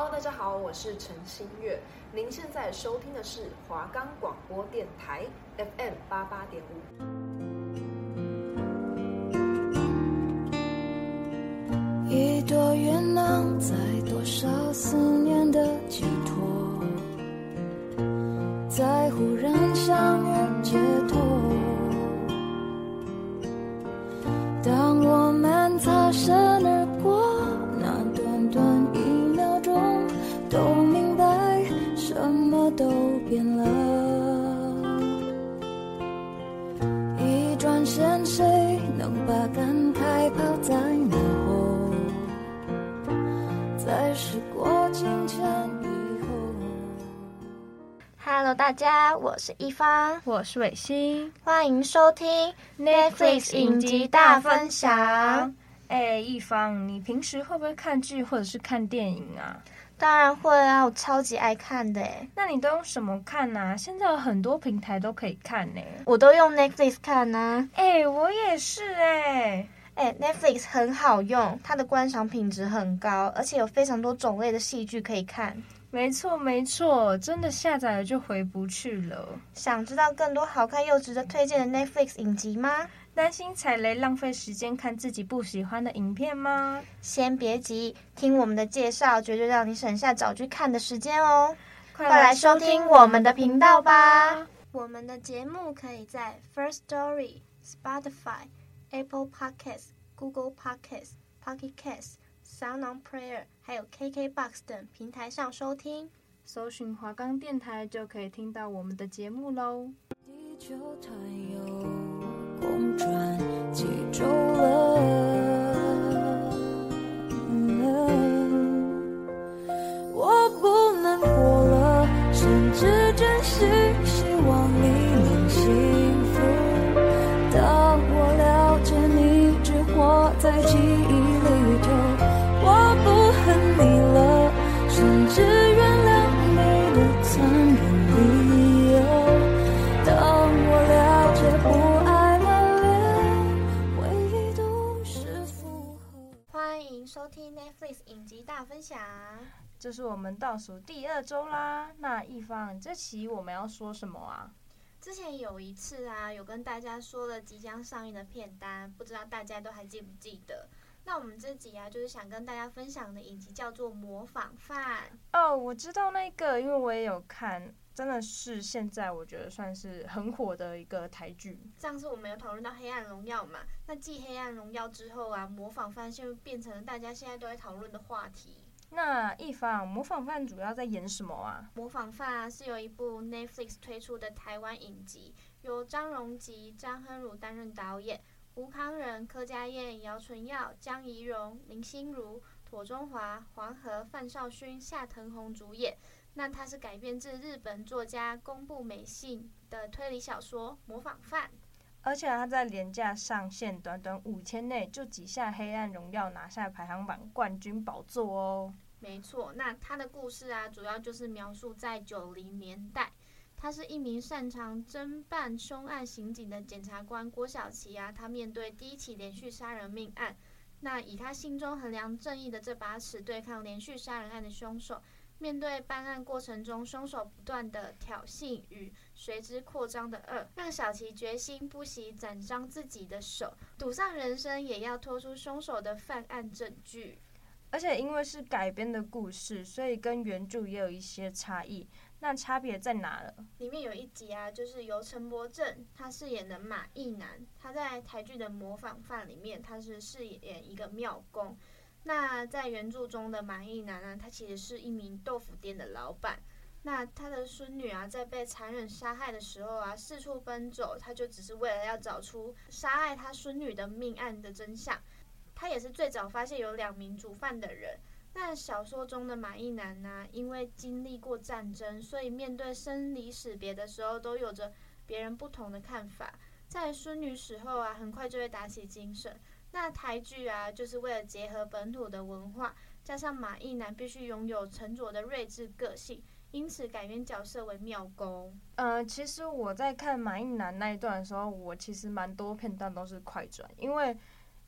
Hello，大家好，我是陈新月。您现在收听的是华冈广播电台 FM 八八点五。一朵月亮在多少思念的寄托，在乎大家，我是一方，我是伟星，欢迎收听 Netflix 影集大分享。哎，一方，你平时会不会看剧或者是看电影啊？当然会啊，我超级爱看的。那你都用什么看啊？现在有很多平台都可以看呢。我都用 Netflix 看啊。哎，我也是哎。哎，Netflix 很好用，它的观赏品质很高，而且有非常多种类的戏剧可以看。没错没错，真的下载了就回不去了。想知道更多好看又值得推荐的 Netflix 影集吗？担心踩雷浪费时间看自己不喜欢的影片吗？先别急，听我们的介绍，绝对让你省下找剧看的时间哦。快来收听我们的频道吧！我们的节目可以在 First Story、Spotify。Apple Podcasts、Google Podcasts、Pocket Casts、Sound On Prayer，还有 KKBox 等平台上收听，搜寻华冈电台就可以听到我们的节目喽。地球太有公转几周了，大分享，这是我们倒数第二周啦。那一方，这期我们要说什么啊？之前有一次啊，有跟大家说了即将上映的片单，不知道大家都还记不记得？那我们这集啊，就是想跟大家分享的影集叫做《模仿犯》哦，我知道那个，因为我也有看，真的是现在我觉得算是很火的一个台剧。上次我们有讨论到《黑暗荣耀》嘛，那继《黑暗荣耀》之后啊，《模仿犯》就变成了大家现在都在讨论的话题。那一方模仿犯主要在演什么啊？模仿犯啊，是由一部 Netflix 推出的台湾影集，由张荣吉、张亨儒担任导演，吴康仁、柯佳燕、姚纯耀、江怡蓉、林心如、妥中华、黄河、范少勋、夏腾宏主演。那它是改编自日本作家宫部美幸的推理小说《模仿犯》，而且它在廉价上线，短短五天内就挤下《黑暗荣耀》拿下排行榜冠军宝座哦。没错，那他的故事啊，主要就是描述在九零年代，他是一名擅长侦办凶案刑警的检察官郭晓琪啊，他面对第一起连续杀人命案，那以他心中衡量正义的这把尺对抗连续杀人案的凶手，面对办案过程中凶手不断的挑衅与随之扩张的恶，让小琪决心不惜斩伤自己的手，赌上人生也要拖出凶手的犯案证据。而且因为是改编的故事，所以跟原著也有一些差异。那差别在哪了？里面有一集啊，就是由陈柏正他饰演的马义男，他在台剧的《模仿犯》里面，他是饰演一个庙公。那在原著中的马义男呢，他其实是一名豆腐店的老板。那他的孙女啊，在被残忍杀害的时候啊，四处奔走，他就只是为了要找出杀害他孙女的命案的真相。他也是最早发现有两名主犯的人。那小说中的马义男呢，因为经历过战争，所以面对生离死别的时候，都有着别人不同的看法。在孙女死后啊，很快就会打起精神。那台剧啊，就是为了结合本土的文化，加上马义男必须拥有沉着的睿智个性，因此改编角色为妙公。呃，其实我在看马义男那一段的时候，我其实蛮多片段都是快转，因为。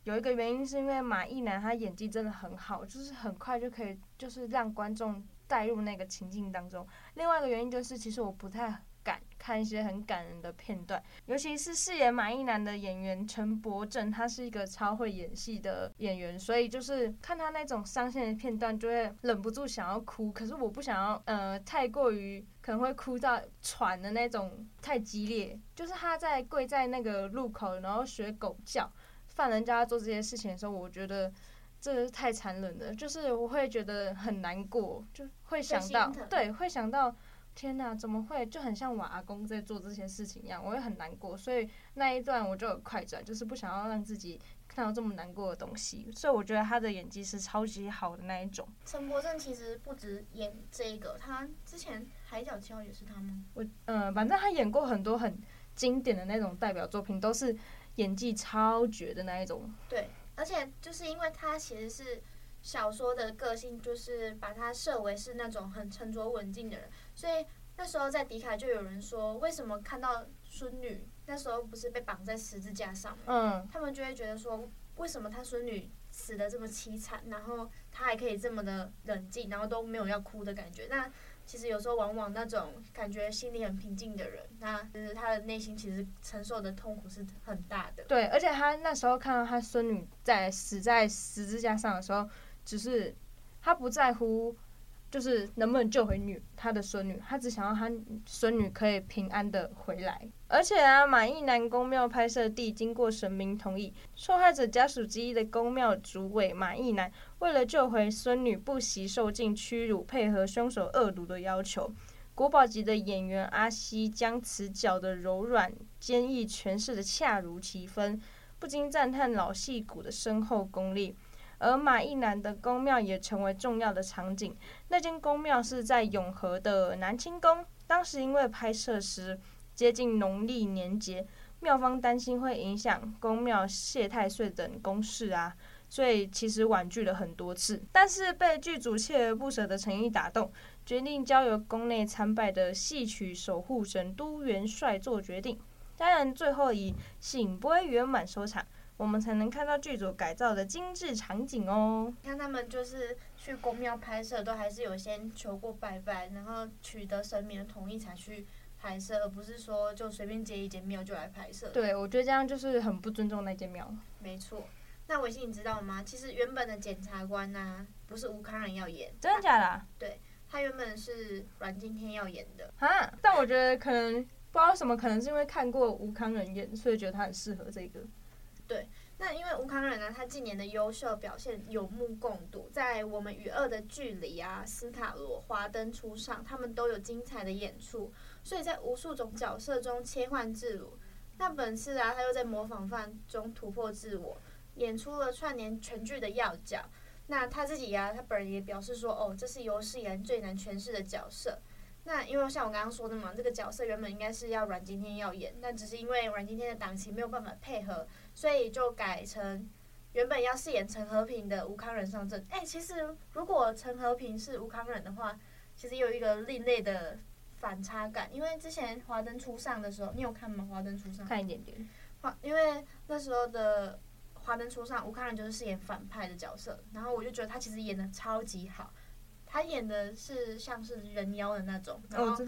有一个原因是因为马义男他演技真的很好，就是很快就可以就是让观众带入那个情境当中。另外一个原因就是其实我不太。敢看一些很感人的片段，尤其是饰演马义男的演员陈柏正，他是一个超会演戏的演员，所以就是看他那种伤心的片段，就会忍不住想要哭。可是我不想要，呃，太过于可能会哭到喘的那种，太激烈。就是他在跪在那个路口，然后学狗叫，犯人家做这些事情的时候，我觉得这是太残忍了，就是我会觉得很难过，就会想到，对，会想到。天呐，怎么会就很像我阿公在做这些事情一样？我会很难过，所以那一段我就有快转，就是不想要让自己看到这么难过的东西。所以我觉得他的演技是超级好的那一种。陈柏正其实不止演这个，他之前《海角七号》也是他吗？我嗯、呃，反正他演过很多很经典的那种代表作品，都是演技超绝的那一种。对，而且就是因为他其实是。小说的个性就是把他设为是那种很沉着稳静的人，所以那时候在迪卡就有人说，为什么看到孙女那时候不是被绑在十字架上？嗯，他们就会觉得说，为什么他孙女死的这么凄惨，然后他还可以这么的冷静，然后都没有要哭的感觉？那其实有时候往往那种感觉心里很平静的人，那就是他的内心其实承受的痛苦是很大的。对，而且他那时候看到他孙女在死在十字架上的时候。只是他不在乎，就是能不能救回女他的孙女，他只想要他孙女可以平安的回来。而且啊，马义南宫庙拍摄地经过神明同意，受害者家属之一的宫庙主委马义南，为了救回孙女，不惜受尽屈辱，配合凶手恶毒的要求。国宝级的演员阿西将此角的柔软坚毅诠释得恰如其分，不禁赞叹老戏骨的深厚功力。而马义南的宫庙也成为重要的场景。那间宫庙是在永和的南清宫。当时因为拍摄时接近农历年节，庙方担心会影响宫庙谢太岁等公事啊，所以其实婉拒了很多次。但是被剧组锲而不舍的诚意打动，决定交由宫内参拜的戏曲守护神都元帅做决定。当然，最后以醒杯圆满收场。我们才能看到剧组改造的精致场景哦。看他们就是去公庙拍摄，都还是有先求过拜拜，然后取得神明的同意才去拍摄，而不是说就随便接一间庙就来拍摄。对，我觉得这样就是很不尊重那间庙。没错。那维新你知道吗？其实原本的检察官呢、啊，不是吴康仁要演。真的假的、啊？对，他原本是阮经天要演的。哈，但我觉得可能不知道什么，可能是因为看过吴康仁演，所以觉得他很适合这个。对，那因为吴康仁呢，他近年的优秀表现有目共睹，在我们与恶的距离啊、斯卡罗、华灯初上，他们都有精彩的演出，所以在无数种角色中切换自如。那本次啊，他又在模仿犯中突破自我，演出了串联全剧的要角。那他自己呀、啊，他本人也表示说，哦，这是有史以来最难诠释的角色。那因为像我刚刚说的嘛，这个角色原本应该是要阮经天要演，但只是因为阮经天的档期没有办法配合，所以就改成原本要饰演陈和平的吴康仁上阵。哎、欸，其实如果陈和平是吴康仁的话，其实有一个另类的反差感，因为之前华灯初上的时候，你有看吗？华灯初上看一点点。华，因为那时候的华灯初上，吴康仁就是饰演反派的角色，然后我就觉得他其实演的超级好。他演的是像是人妖的那种，然后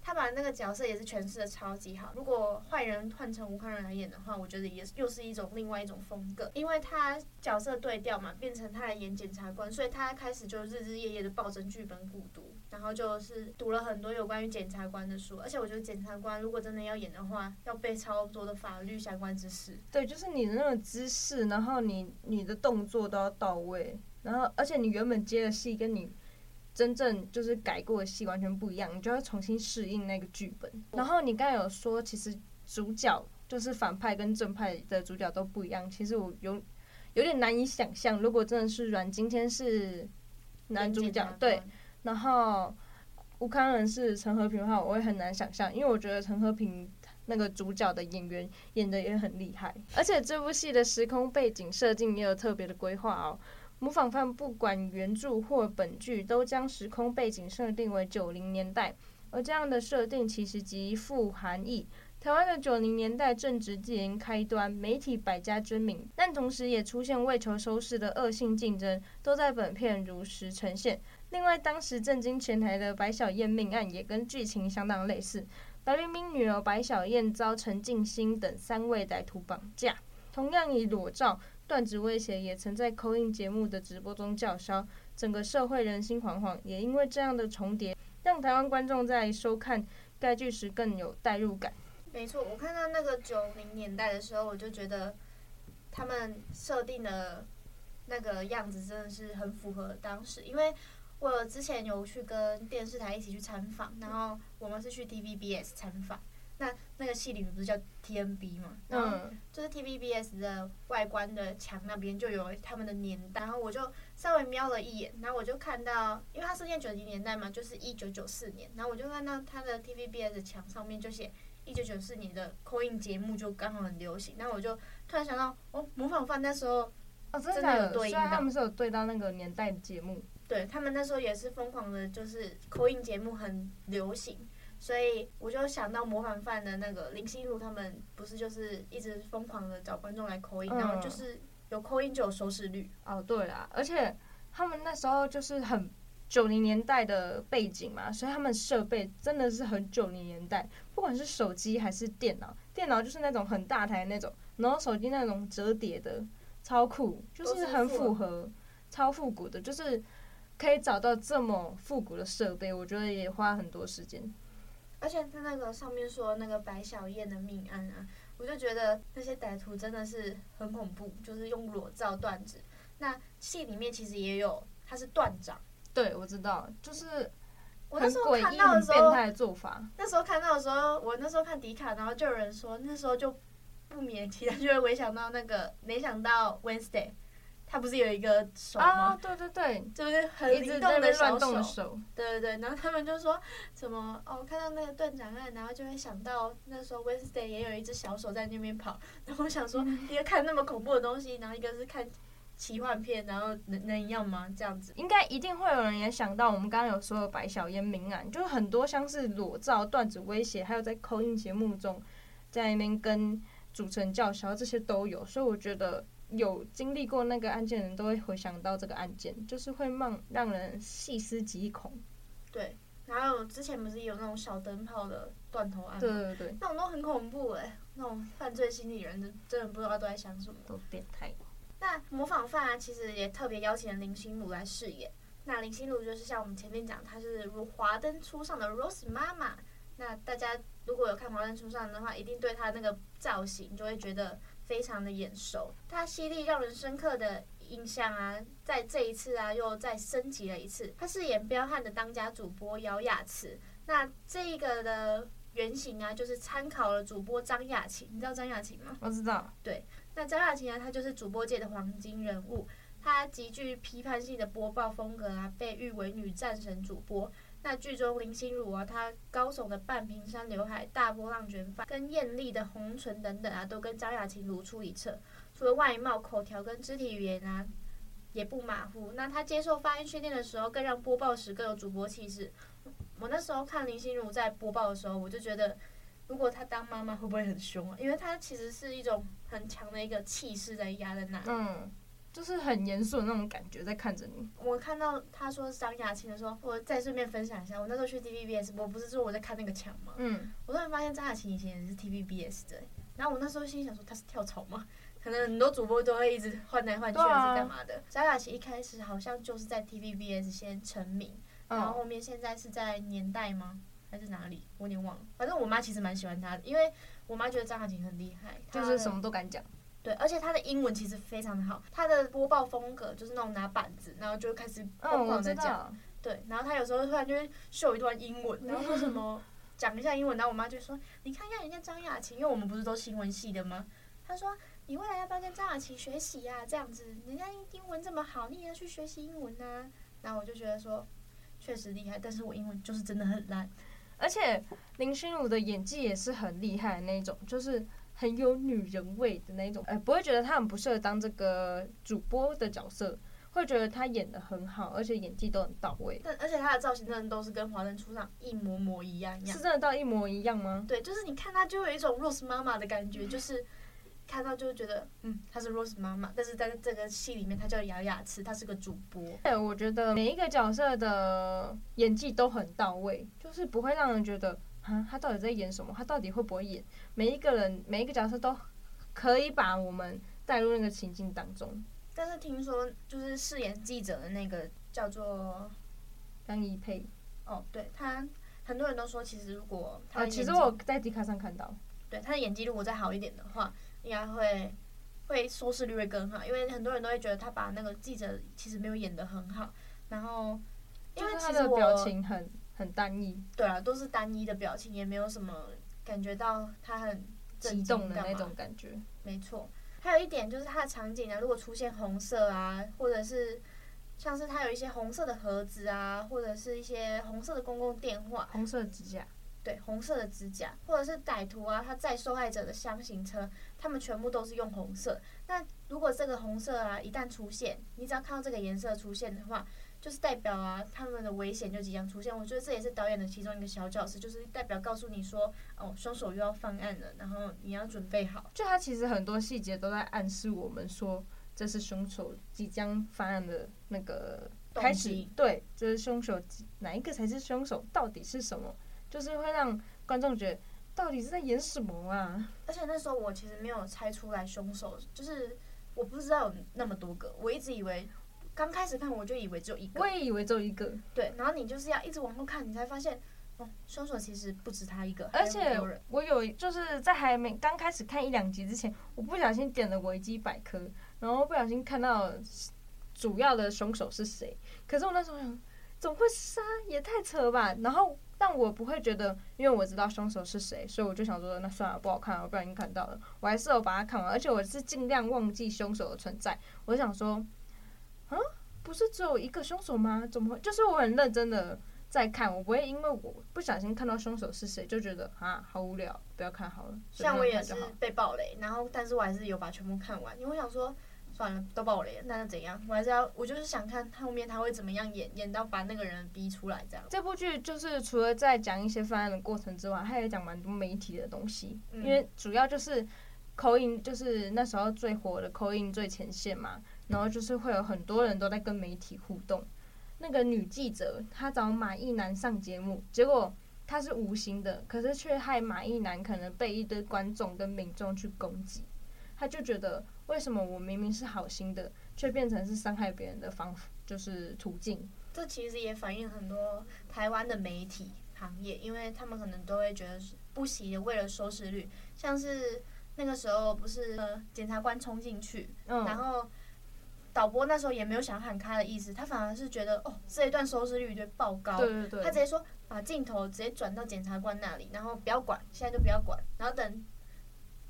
他把那个角色也是诠释的超级好。如果坏人换成吴康仁来演的话，我觉得也又是一种另外一种风格，因为他角色对调嘛，变成他来演检察官，所以他开始就日日夜夜的抱着剧本苦读，然后就是读了很多有关于检察官的书。而且我觉得检察官如果真的要演的话，要背超多的法律相关知识。对，就是你的那种知识，然后你你的动作都要到位，然后而且你原本接的戏跟你。真正就是改过的戏完全不一样，你就要重新适应那个剧本。然后你刚才有说，其实主角就是反派跟正派的主角都不一样。其实我有有点难以想象，如果真的是阮经天是男主角，对，然后吴康仁是陈和平的话，我会很难想象，因为我觉得陈和平那个主角的演员演的也很厉害，而且这部戏的时空背景设定也有特别的规划哦。模仿犯不管原著或本剧，都将时空背景设定为九零年代，而这样的设定其实极富含义。台湾的九零年代正值戒严开端，媒体百家争鸣，但同时也出现为求收视的恶性竞争，都在本片如实呈现。另外，当时震惊全台的白小燕命案也跟剧情相当类似，白冰冰女儿白小燕遭陈进兴等三位歹徒绑架，同样以裸照、断指威胁，也曾在 call in 节目的直播中叫嚣，整个社会人心惶惶。也因为这样的重叠，让台湾观众在收看该剧时更有代入感。没错，我看到那个九零年代的时候，我就觉得他们设定的那个样子真的是很符合当时。因为我之前有去跟电视台一起去参访，然后我们是去 TVBS 参访。那那个戏里面不是叫 TNB 吗？嗯，就是 TVBS 的外观的墙那边就有他们的年代，然后我就稍微瞄了一眼，然后我就看到，因为它是念九零年代嘛，就是一九九四年，然后我就看到它的 TVBS 的墙上面就写。一九九四年的 call in 节目就刚好很流行，然后我就突然想到，哦，模仿犯那时候哦，真的有对应到，他们是有对到那个年代的节目，对他们那时候也是疯狂的，就是 call in 节目很流行，所以我就想到模仿犯的那个林心如他们不是就是一直疯狂的找观众来 call in，然后就是有 call in 就有收视率。哦，对啦，而且他们那时候就是很。九零年代的背景嘛，所以他们设备真的是很九零年代，不管是手机还是电脑，电脑就是那种很大台的那种，然后手机那种折叠的，超酷，就是很符合，超复古的，就是可以找到这么复古的设备，我觉得也花很多时间。而且他那个上面说那个白小燕的命案啊，我就觉得那些歹徒真的是很恐怖，就是用裸照断指。那戏里面其实也有，他是断掌。对，我知道，就是我那时候看到的时候，变态做法。那时候看到的时候，我那时候看迪卡，然后就有人说，那时候就不免其他 就会回想到那个，没想到 Wednesday，他不是有一个手吗？啊，对对对，就是很灵动的小手。手对对对，然后他们就说什么哦，看到那个断掌案，然后就会想到那时候 Wednesday 也有一只小手在那边跑。然后我想说，一个看那么恐怖的东西，然后一个是看。奇幻片，然后能能一样吗？这样子应该一定会有人也想到，我们刚刚有说的白小燕明案，就是很多像是裸照、段子威胁，还有在 call in 节目中在那边跟主持人叫嚣，这些都有。所以我觉得有经历过那个案件的人都会回想到这个案件，就是会让让人细思极恐。对，然后之前不是有那种小灯泡的断头案吗？对对对，那种都很恐怖哎、欸，那种犯罪心理人真的不知道都在想什么，都变态。那模仿犯啊，其实也特别邀请了林心如来饰演。那林心如就是像我们前面讲，她是如华灯初上的 Rose 妈妈。那大家如果有看华灯初上的话，一定对她那个造型就会觉得非常的眼熟。她犀利让人深刻的印象啊，在这一次啊又再升级了一次。他饰演彪悍的当家主播姚雅慈。那这一个的原型啊，就是参考了主播张雅琴。你知道张雅琴吗？我知道。对。那张雅琴啊，她就是主播界的黄金人物，她极具批判性的播报风格啊，被誉为女战神主播。那剧中林心如啊，她高耸的半屏山刘海、大波浪卷发，跟艳丽的红唇等等啊，都跟张雅琴如出一辙。除了外貌、口条跟肢体语言啊，也不马虎。那她接受发音训练的时候，更让播报时更有主播气势。我那时候看林心如在播报的时候，我就觉得。如果她当妈妈会不会很凶啊？因为她其实是一种很强的一个气势在压在那里，嗯，就是很严肃的那种感觉在看着你。我看到他说张雅琴的时候，我再顺便分享一下，我那时候去 TVBS，我不是说我在看那个墙吗？嗯，我突然发现张雅琴以前也是 TVBS 的，然后我那时候心里想说她是跳槽吗？可能很多主播都会一直换来换去还是干嘛的。张雅琴一开始好像就是在 TVBS 先成名，然后后面现在是在年代吗？还是哪里？我有点忘了。反正我妈其实蛮喜欢她的，因为我妈觉得张雅琴很厉害，就是什么都敢讲。对，而且他的英文其实非常的好。他的播报风格就是那种拿板子，然后就开始疯狂的讲。对，然后他有时候突然就会秀一段英文，然后说什么 讲一下英文，然后我妈就说：“你看一下人家张雅琴，因为我们不是都新闻系的吗？”她说：“你未来要不要跟张雅琴学习呀？这样子，人家英文这么好，你也要去学习英文啊。”然后我就觉得说，确实厉害，但是我英文就是真的很烂。而且林心如的演技也是很厉害的那种，就是很有女人味的那种，哎，不会觉得她很不适合当这个主播的角色，会觉得她演的很好，而且演技都很到位。但而且她的造型真的都是跟《华灯初上》一模模一样一样。是真的到一模一样吗？对，就是你看她就有一种 Rose 妈妈的感觉，就是看到就会觉得，嗯，她是 Rose 妈妈。但是在这个戏里面，她叫姚雅慈，她是个主播。对，我觉得每一个角色的演技都很到位，就是不会让人觉得，啊，他到底在演什么？他到底会不会演？每一个人每一个角色都可以把我们带入那个情境当中。但是听说，就是饰演记者的那个叫做张一佩，哦，对他，很多人都说，其实如果他、啊，其实我在迪卡上看到，对他的演技如果再好一点的话，应该会会收视率会更好，因为很多人都会觉得他把那个记者其实没有演得很好，然后因为其实我表情很很单一，对啊，都是单一的表情，也没有什么感觉到他很激动的那种感觉，没错。还有一点就是它的场景呢，如果出现红色啊，或者是像是它有一些红色的盒子啊，或者是一些红色的公共电话，红色的指甲，对，红色的指甲，或者是歹徒啊，他载受害者的箱型车，他们全部都是用红色。那如果这个红色啊一旦出现，你只要看到这个颜色出现的话。就是代表啊，他们的危险就即将出现。我觉得这也是导演的其中一个小角色，就是代表告诉你说，哦，凶手又要犯案了，然后你要准备好。就他其实很多细节都在暗示我们说，这是凶手即将犯案的那个开始。对，就是凶手哪一个才是凶手？到底是什么？就是会让观众觉得到底是在演什么啊？而且那时候我其实没有猜出来凶手，就是我不知道有那么多个，我一直以为。刚开始看我就以为只有一个，我也以为只有一个。对，然后你就是要一直往后看，你才发现，哦，凶手其实不止他一个。而且我有就是在还没刚开始看一两集之前，我不小心点了维基百科，然后不小心看到主要的凶手是谁。可是我那时候想，怎么会杀？也太扯吧。然后，但我不会觉得，因为我知道凶手是谁，所以我就想说，那算了，不好看，我不小心看到了，我还是有把它看完。而且我是尽量忘记凶手的存在。我想说。啊，不是只有一个凶手吗？怎么会？就是我很认真的在看，我不会因为我不小心看到凶手是谁就觉得啊好无聊，不要看好了。像我也是被爆雷，然后但是我还是有把全部看完，因为我想说算了，都爆雷了，那又怎样？我还是要，我就是想看后面他会怎么样演，演到把那个人逼出来这样。这部剧就是除了在讲一些犯案的过程之外，他也讲蛮多媒体的东西，嗯、因为主要就是 call in，就是那时候最火的 call in 最前线嘛。然后就是会有很多人都在跟媒体互动。那个女记者她找马义男上节目，结果她是无心的，可是却害马义男可能被一堆观众跟民众去攻击。她就觉得为什么我明明是好心的，却变成是伤害别人的方法，就是途径。这其实也反映很多台湾的媒体行业，因为他们可能都会觉得不惜的为了收视率，像是那个时候不是呃检察官冲进去，嗯、然后。导播那时候也没有想喊开的意思，他反而是觉得哦，这一段收视率就爆高，对对对，他直接说把镜头直接转到检察官那里，然后不要管，现在就不要管，然后等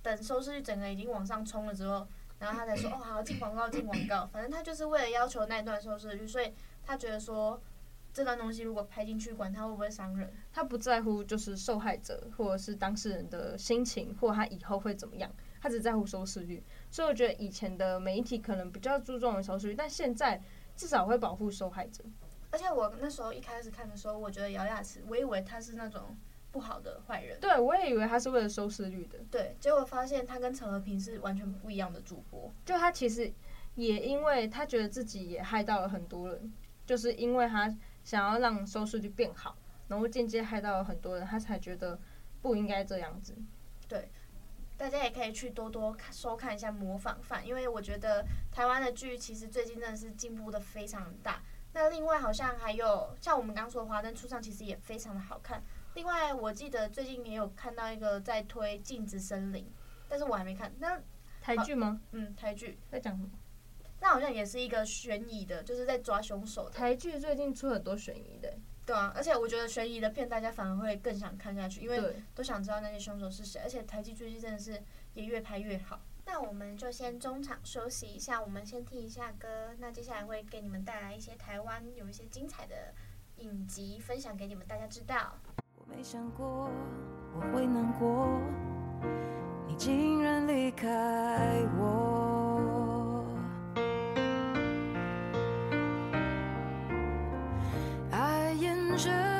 等收视率整个已经往上冲了之后，然后他才说哦，好，进广告进广告，反正他就是为了要求那一段收视率，所以他觉得说这段东西如果拍进去，管他会不会伤人，他不在乎就是受害者或者是当事人的心情，或他以后会怎么样。他只在乎收视率，所以我觉得以前的媒体可能比较注重收视率，但现在至少会保护受害者。而且我那时候一开始看的时候，我觉得姚雅慈，我以为他是那种不好的坏人。对，我也以为他是为了收视率的。对，结果发现他跟陈和平是完全不一样的主播。就他其实也因为他觉得自己也害到了很多人，就是因为他想要让收视率变好，然后间接害到了很多人，他才觉得不应该这样子。对。大家也可以去多多看收看一下《模仿犯》，因为我觉得台湾的剧其实最近真的是进步的非常大。那另外好像还有像我们刚刚说的《华灯初上》，其实也非常的好看。另外我记得最近也有看到一个在推《镜子森林》，但是我还没看。那台剧吗？嗯，台剧在讲什么？那好像也是一个悬疑的，就是在抓凶手的。台剧最近出很多悬疑的。对啊，而且我觉得悬疑的片大家反而会更想看下去，因为都想知道那些凶手是谁。而且台剧最近真的是也越拍越好。那我们就先中场休息一下，我们先听一下歌。那接下来会给你们带来一些台湾有一些精彩的影集分享给你们大家知道。我没想过我会难过，你竟然离开我。着，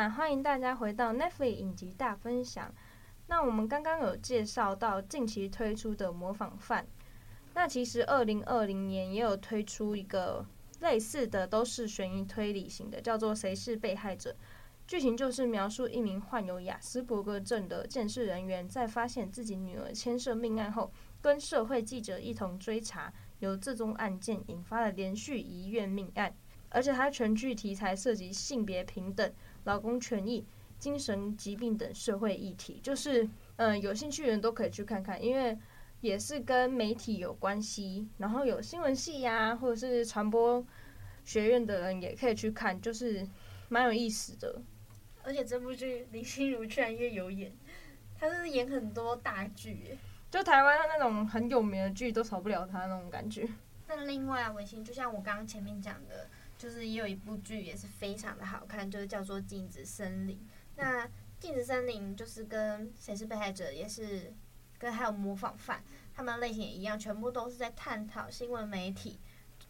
那欢迎大家回到 Netflix 影集大分享。那我们刚刚有介绍到近期推出的模仿犯，那其实二零二零年也有推出一个。类似的都是悬疑推理型的，叫做《谁是被害者》。剧情就是描述一名患有雅斯伯格症的鉴识人员，在发现自己女儿牵涉命案后，跟社会记者一同追查，由这宗案件引发了连续遗愿命案。而且它全剧题材涉及性别平等、劳工权益、精神疾病等社会议题，就是嗯、呃，有兴趣的人都可以去看看，因为。也是跟媒体有关系，然后有新闻系呀、啊，或者是传播学院的人也可以去看，就是蛮有意思的。而且这部剧林心如居然也有演，她是演很多大剧，就台湾那种很有名的剧都少不了她那种感觉。那另外啊，伟星就像我刚刚前面讲的，就是也有一部剧也是非常的好看，就是叫做《镜子森林》。那《镜子森林》就是跟《谁是被害者》也是。跟还有模仿犯，他们类型也一样，全部都是在探讨新闻媒体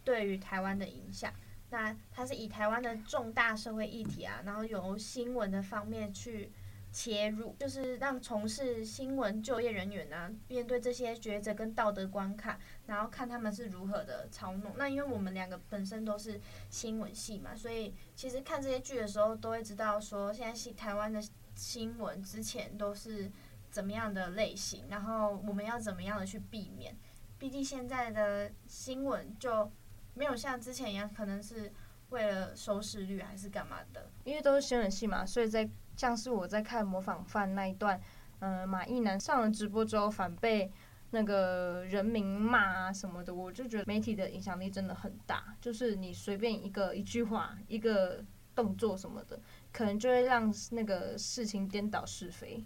对于台湾的影响。那它是以台湾的重大社会议题啊，然后由新闻的方面去切入，就是让从事新闻就业人员啊，面对这些抉择跟道德关卡，然后看他们是如何的操弄。那因为我们两个本身都是新闻系嘛，所以其实看这些剧的时候，都会知道说，现在是台湾的新闻之前都是。怎么样的类型，然后我们要怎么样的去避免？毕竟现在的新闻就没有像之前一样，可能是为了收视率还是干嘛的。因为都是新闻系嘛，所以在像是我在看模仿犯那一段，嗯、马义南上了直播之后反被那个人民骂啊什么的，我就觉得媒体的影响力真的很大。就是你随便一个一句话、一个动作什么的，可能就会让那个事情颠倒是非。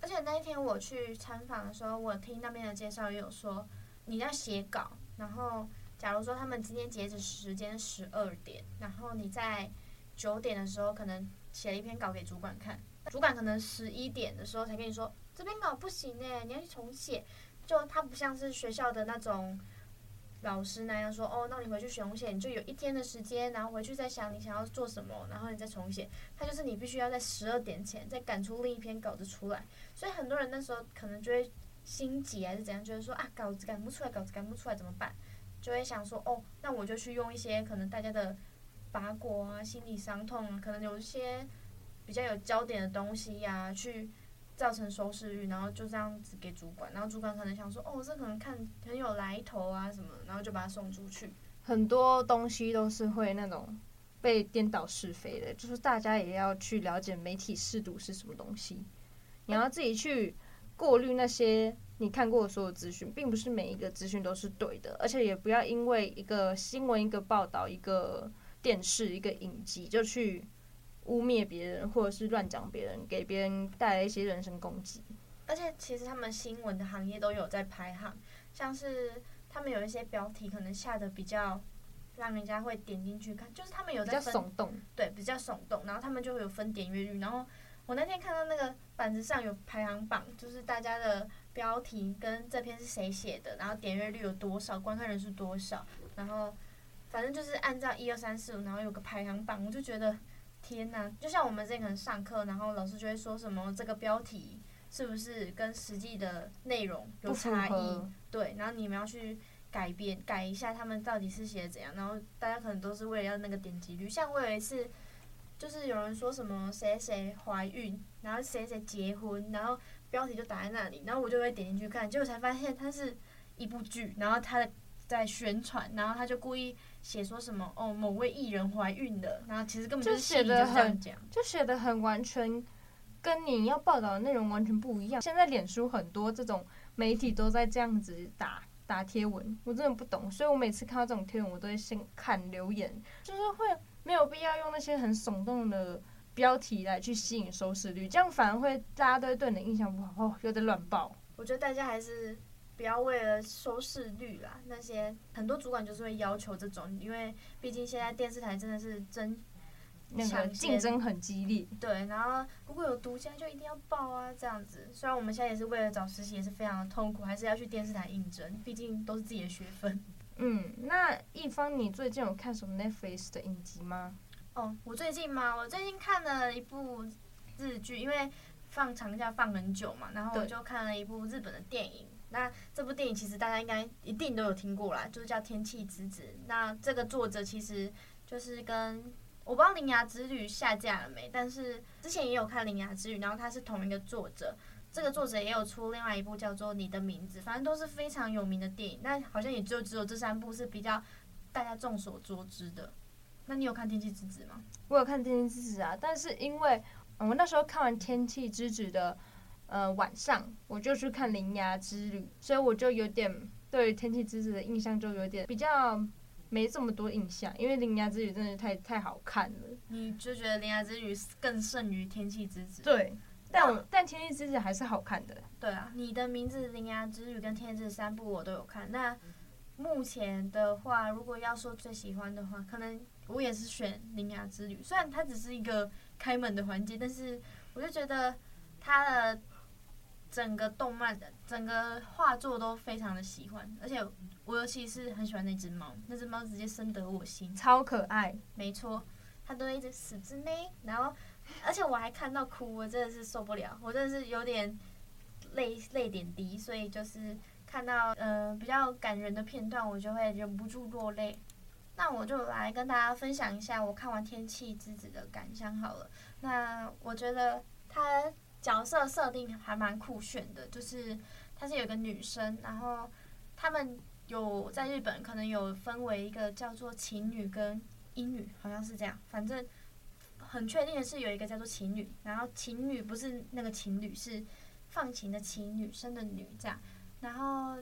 而且那一天我去参访的时候，我听那边的介绍也有说，你要写稿，然后假如说他们今天截止时间十二点，然后你在九点的时候可能写了一篇稿给主管看，主管可能十一点的时候才跟你说这篇稿不行诶，你要去重写，就他不像是学校的那种。老师那样说哦，那你回去重写，你就有一天的时间，然后回去再想你想要做什么，然后你再重写。他就是你必须要在十二点前再赶出另一篇稿子出来。所以很多人那时候可能就会心急还是怎样，觉得说啊稿子赶不出来，稿子赶不出来怎么办？就会想说哦，那我就去用一些可能大家的八卦啊、心理伤痛啊，可能有一些比较有焦点的东西呀、去。造成收视率，然后就这样子给主管，然后主管可能想说，哦，这可能看很有来头啊什么，然后就把它送出去。很多东西都是会那种被颠倒是非的，就是大家也要去了解媒体识读是什么东西，你要自己去过滤那些你看过的所有资讯，并不是每一个资讯都是对的，而且也不要因为一个新闻、一个报道、一个电视、一个影集就去。污蔑别人，或者是乱讲别人，给别人带来一些人身攻击。而且，其实他们新闻的行业都有在排行，像是他们有一些标题可能下的比较让人家会点进去看，就是他们有在分，比较耸动，对，比较耸动，然后他们就会有分点阅率。然后我那天看到那个板子上有排行榜，就是大家的标题跟这篇是谁写的，然后点阅率有多少，观看人数多少，然后反正就是按照一二三四五，然后有个排行榜，我就觉得。天呐，就像我们之前可能上课，然后老师就会说什么这个标题是不是跟实际的内容有差异？对，然后你们要去改变，改一下他们到底是写的怎样。然后大家可能都是为了要那个点击率。像我有一次，就是有人说什么谁谁怀孕，然后谁谁结婚，然后标题就打在那里，然后我就会点进去看，结果才发现它是一部剧，然后它在宣传，然后他就故意写说什么哦，某位艺人怀孕了，然后其实根本就写的很，就写的很完全跟你要报道的内容完全不一样。现在脸书很多这种媒体都在这样子打打贴文，我真的不懂，所以我每次看到这种贴文，我都会先看留言，就是会没有必要用那些很耸动的标题来去吸引收视率，这样反而会大家都会对你的印象不好，哦，有点乱报。我觉得大家还是。不要为了收视率啦，那些很多主管就是会要求这种，因为毕竟现在电视台真的是争那个竞争很激烈。对，然后如果有独家就一定要报啊，这样子。虽然我们现在也是为了找实习也是非常的痛苦，还是要去电视台应征，毕竟都是自己的学分。嗯，那一方，你最近有看什么 Netflix 的影集吗？哦，我最近吗？我最近看了一部日剧，因为放长假放很久嘛，然后我就看了一部日本的电影。那这部电影其实大家应该一定都有听过啦，就是叫《天气之子》。那这个作者其实就是跟我不知道《铃芽之旅》下架了没，但是之前也有看《铃芽之旅》，然后他是同一个作者。这个作者也有出另外一部叫做《你的名字》，反正都是非常有名的电影。那好像也就只有这三部是比较大家众所周知的。那你有看《天气之子》吗？我有看《天气之子》啊，但是因为我那时候看完《天气之子》的。呃，晚上我就去看《铃芽之旅》，所以我就有点对《天气之子》的印象就有点比较没这么多印象，因为《铃芽之旅》真的太太好看了。你就觉得《铃芽之旅》更胜于《天气之子》？对，但我但《天气之子》还是好看的。对啊，你的名字《铃芽之旅》跟《天气之子》三部我都有看。那目前的话，如果要说最喜欢的话，可能我也是选《铃芽之旅》，虽然它只是一个开门的环节，但是我就觉得它的。整个动漫的整个画作都非常的喜欢，而且我尤其是很喜欢那只猫，那只猫直接深得我心，超可爱。没错，它都一直死之妹，然后而且我还看到哭，我真的是受不了，我真的是有点泪泪点低，所以就是看到呃比较感人的片段，我就会忍不住落泪。那我就来跟大家分享一下我看完《天气之子》的感想好了。那我觉得它。角色设定还蛮酷炫的，就是她是有个女生，然后他们有在日本可能有分为一个叫做情侣跟阴女，好像是这样。反正很确定的是有一个叫做情侣，然后情侣不是那个情侣，是放晴的晴，女生的女这样。然后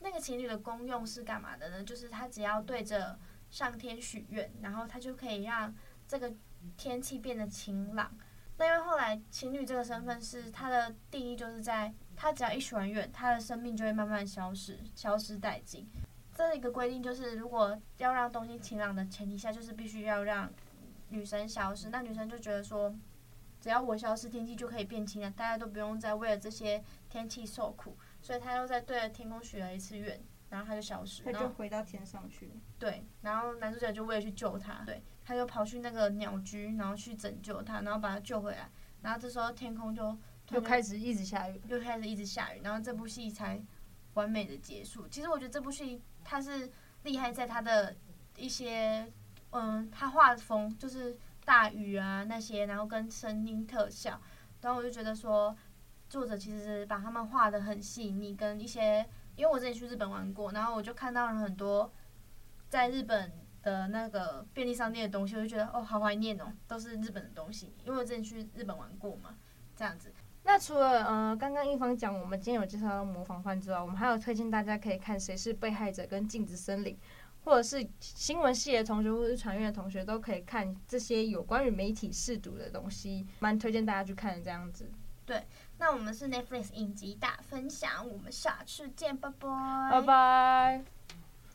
那个情侣的功用是干嘛的呢？就是她只要对着上天许愿，然后她就可以让这个天气变得晴朗。那因为后来情侣这个身份是他的定义，就是在他只要一许完愿，他的生命就会慢慢消失，消失殆尽。这一个规定就是，如果要让东西晴朗的前提下，就是必须要让女生消失。那女生就觉得说，只要我消失，天气就可以变晴朗，大家都不用再为了这些天气受苦。所以他又在对着天空许了一次愿，然后他就消失，他就回到天上去。对，然后男主角就为了去救她，对。他就跑去那个鸟居，然后去拯救他，然后把他救回来。然后这时候天空就就开始一直下雨，又开始一直下雨。然后这部戏才完美的结束。其实我觉得这部戏它是厉害在它的一些，嗯，它画风就是大雨啊那些，然后跟声音特效。然后我就觉得说，作者其实把他们画的很细腻，跟一些，因为我之前去日本玩过，然后我就看到了很多在日本。的那个便利商店的东西，我就觉得哦，好怀念哦，都是日本的东西，因为我之前去日本玩过嘛，这样子。那除了呃，刚刚一方讲我们今天有介绍到模仿犯之外，我们还有推荐大家可以看《谁是被害者》跟《镜子森林》，或者是新闻系的同学或者是传院的同学都可以看这些有关于媒体试读的东西，蛮推荐大家去看的这样子。对，那我们是 Netflix 影集大分享，我们下次见，拜拜，拜拜。